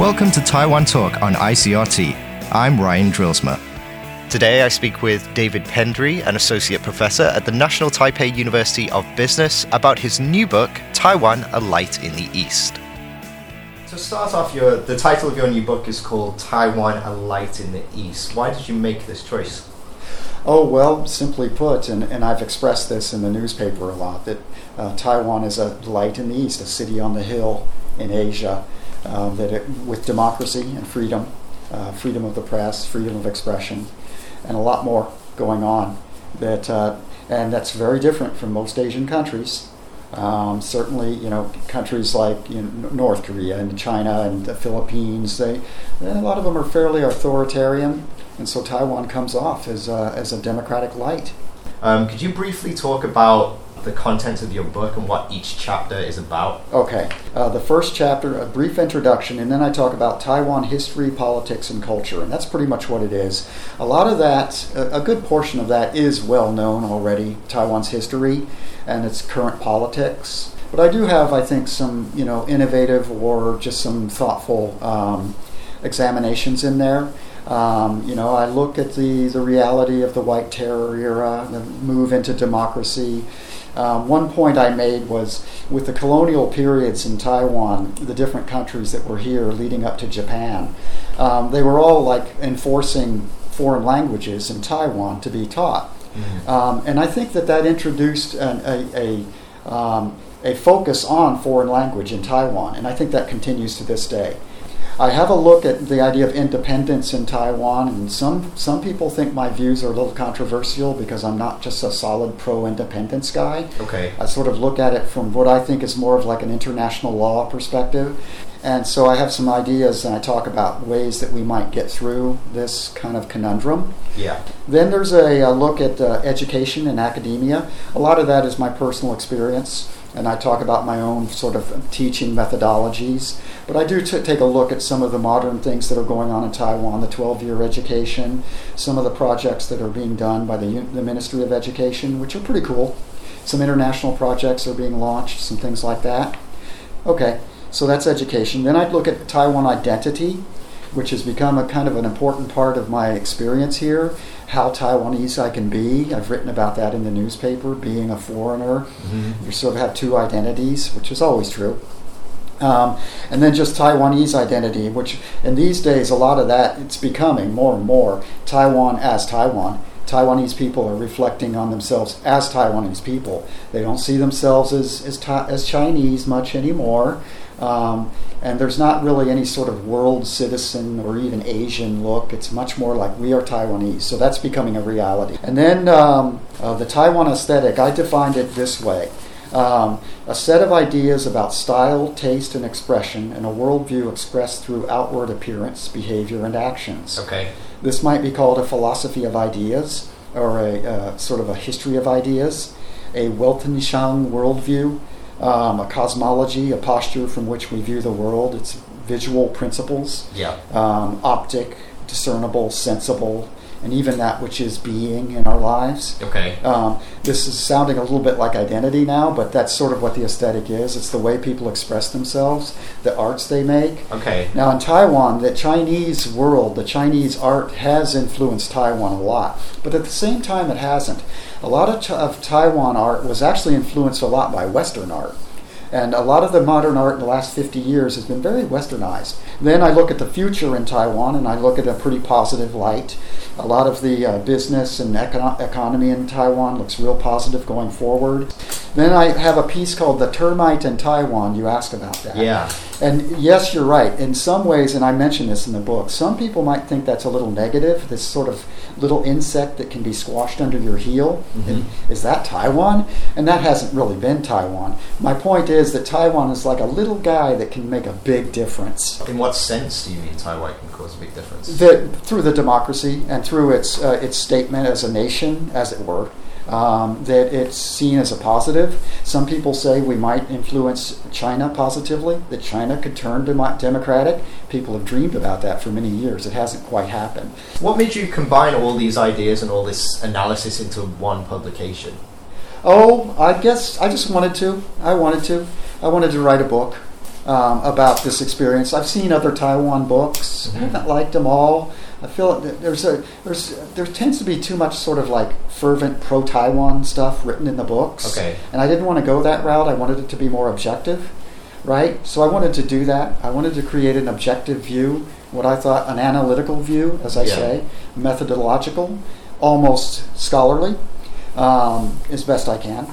Welcome to Taiwan Talk on ICRT. I'm Ryan Drillsma. Today I speak with David Pendery, an associate professor at the National Taipei University of Business, about his new book, Taiwan: A Light in the East. To start off, your the title of your new book is called Taiwan: A Light in the East. Why did you make this choice? Oh, well, simply put, and, and I've expressed this in the newspaper a lot, that uh, Taiwan is a light in the east, a city on the hill in Asia, uh, that it, with democracy and freedom, uh, freedom of the press, freedom of expression, and a lot more going on. That uh, and that's very different from most Asian countries. Um, certainly, you know, countries like you know, North Korea and China and the Philippines, they a lot of them are fairly authoritarian and so Taiwan comes off as a, as a democratic light. Um, could you briefly talk about the content of your book and what each chapter is about? Okay. Uh, the first chapter, a brief introduction, and then I talk about Taiwan history, politics, and culture. And that's pretty much what it is. A lot of that, a, a good portion of that is well known already Taiwan's history and its current politics. But I do have, I think, some you know innovative or just some thoughtful um, examinations in there. Um, you know, I look at the, the reality of the White Terror era, the move into democracy. Um, one point I made was with the colonial periods in Taiwan, the different countries that were here leading up to Japan, um, they were all like enforcing foreign languages in Taiwan to be taught. Mm-hmm. Um, and I think that that introduced an, a, a, um, a focus on foreign language in Taiwan, and I think that continues to this day. I have a look at the idea of independence in Taiwan, and some some people think my views are a little controversial because I'm not just a solid pro-independence guy. Okay. I sort of look at it from what I think is more of like an international law perspective. And so I have some ideas, and I talk about ways that we might get through this kind of conundrum. Yeah. Then there's a, a look at uh, education and academia. A lot of that is my personal experience and I talk about my own sort of teaching methodologies. But I do t- take a look at some of the modern things that are going on in Taiwan, the 12 year education, some of the projects that are being done by the, the Ministry of Education, which are pretty cool. Some international projects are being launched, some things like that. Okay, so that's education. Then I'd look at Taiwan identity which has become a kind of an important part of my experience here. How Taiwanese I can be. I've written about that in the newspaper, being a foreigner. Mm-hmm. You sort of have two identities, which is always true. Um, and then just Taiwanese identity, which in these days, a lot of that, it's becoming more and more Taiwan as Taiwan. Taiwanese people are reflecting on themselves as Taiwanese people. They don't see themselves as, as, as Chinese much anymore. Um, and there's not really any sort of world citizen or even Asian look. It's much more like we are Taiwanese. So that's becoming a reality. And then um, uh, the Taiwan aesthetic, I defined it this way. Um, a set of ideas about style, taste, and expression, and a worldview expressed through outward appearance, behavior, and actions. Okay. This might be called a philosophy of ideas, or a uh, sort of a history of ideas, a Weltanschauung worldview, um, a cosmology, a posture from which we view the world. It's visual principles, yeah. um, optic, discernible, sensible, and even that which is being in our lives. Okay. Um, this is sounding a little bit like identity now, but that's sort of what the aesthetic is. It's the way people express themselves, the arts they make. Okay. Now, in Taiwan, the Chinese world, the Chinese art has influenced Taiwan a lot, but at the same time, it hasn't. A lot of, of Taiwan art was actually influenced a lot by Western art. And a lot of the modern art in the last 50 years has been very westernized. Then I look at the future in Taiwan and I look at a pretty positive light. A lot of the uh, business and econo- economy in Taiwan looks real positive going forward. Then I have a piece called The Termite in Taiwan. You asked about that. Yeah. And yes, you're right. In some ways, and I mention this in the book, some people might think that's a little negative, this sort of little insect that can be squashed under your heel. Mm-hmm. Is that Taiwan? And that hasn't really been Taiwan. My point is that Taiwan is like a little guy that can make a big difference. In what sense do you mean Taiwan can cause a big difference? through the democracy and through its, uh, its statement as a nation, as it were um, that it's seen as a positive. Some people say we might influence China positively, that China could turn democratic. People have dreamed about that for many years. It hasn't quite happened. What made you combine all these ideas and all this analysis into one publication? Oh, I guess I just wanted to. I wanted to. I wanted to write a book. Um, about this experience. I've seen other Taiwan books. Mm-hmm. I haven't liked them all. I feel that there's a there's there tends to be too much sort of like fervent pro Taiwan stuff written in the books. Okay. And I didn't want to go that route. I wanted it to be more objective, right? So I wanted to do that. I wanted to create an objective view, what I thought an analytical view, as I Yeah. say, methodological, almost scholarly, um, as best I can.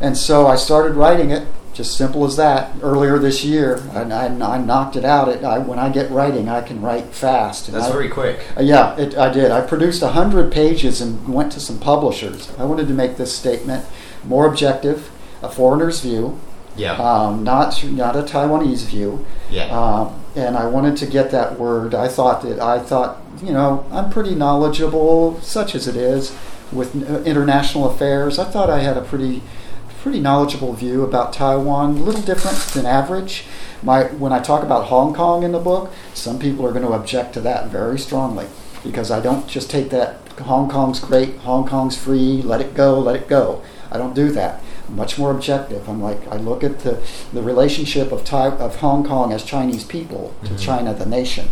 And so I started writing it, just simple as that, earlier this year. And I, I knocked it out. It, I, when I get writing, I can write fast. And That's I- very quick. uh, Yeah, it, I did. I produced 100 pages and went to some publishers. I wanted to make this statement more objective, a foreigner's view, Yeah. um, not, not a Taiwanese view. yeah. Um, and I wanted to get that word. I thought that I thought, you know, I'm pretty knowledgeable, such as it is, with uh, international affairs. I thought I had a pretty, pretty knowledgeable view about Taiwan. A little different than average. My when I talk about Hong Kong in the book, some people are going to object to that very strongly because I don't just take that Hong Kong's great, Hong Kong's free, let it go, let it go. I don't do that. I'm much more objective. I'm like I look at the, the relationship of Tai, of Hong Kong as Chinese people to mm-hmm. China the nation,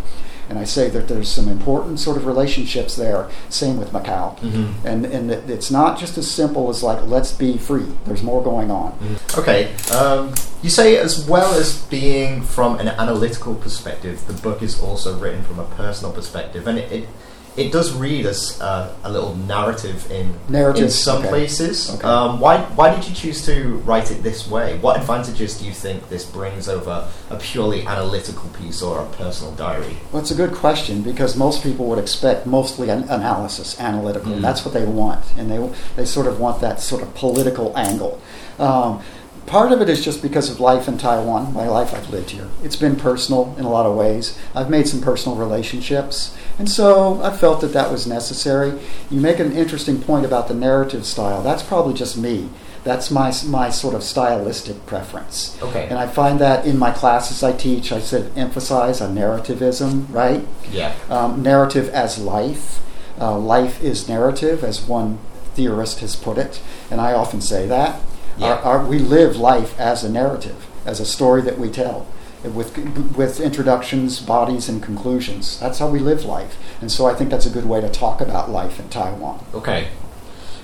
and I say that there's some important sort of relationships there. Same with Macau, Mhm. and and it's not just as simple as like let's be free. There's more going on. Okay. Um, you say as well as being from an analytical perspective, the book is also written from a personal perspective, and it it, it does read as uh, a little narrative in Narrative, in some okay. places. Okay. Um, why why did you choose to write it this way? What advantages do you think this brings over a purely analytical piece or a personal diary? Well, it's a good question because most people would expect mostly an analysis, analytical. Mm. That's what they want, and they they sort of want that sort of political angle. Um, part of it is just because of life in Taiwan, my life I've lived here. It's been personal in a lot of ways. I've made some personal relationships, and so I felt that that was necessary. You make an interesting point about the narrative style. That's probably just me. That's my my sort of stylistic preference. Okay. And I find that in my classes I teach, I said emphasize a narrativism, right? Yeah. Um, narrative as life. Uh, life is narrative, as one theorist has put it, and I often say that. Yeah. Our, our, we live life as a narrative, as a story that we tell, with, with introductions, bodies, and conclusions. That's how we live life. And so I think that's a good way to talk about life in Taiwan. Okay.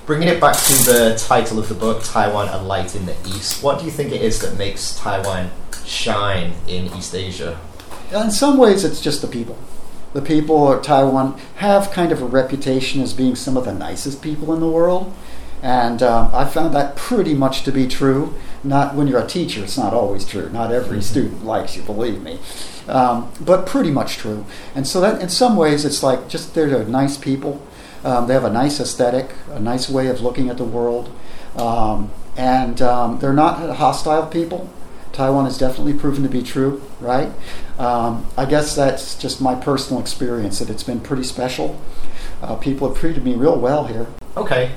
Bringing it back to the title of the book, Taiwan A Light in the East, what do you think it is that makes Taiwan shine in East Asia? In some ways, it's just the people. The people of Taiwan have kind of a reputation as being some of the nicest people in the world. And um, I found that pretty much to be true. Not when you're a teacher, it's not always true. Not every student likes you, believe me. Um, but pretty much true. And so that, in some ways, it's like just they're nice people. Um, they have a nice aesthetic, a nice way of looking at the world, um, and um, they're not hostile people. Taiwan has definitely proven to be true, right? Um, I guess that's just my personal experience that it's been pretty special. Uh, people have treated me real well here. Okay.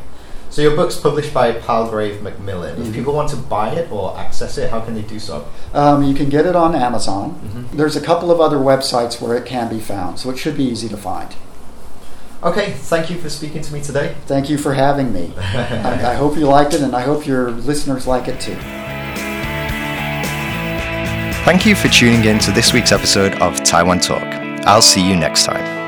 So your book's published by Palgrave Macmillan. If Mhm. people want to buy it or access it, how can they do so? Um, you can get it on Amazon. Mhm. There's a couple of other websites where it can be found, so it should be easy to find. Okay, thank you for speaking to me today. Thank you for having me. I, I hope you liked it, and I hope your listeners like it too. Thank you for tuning in to this week's episode of Taiwan Talk. I'll see you next time.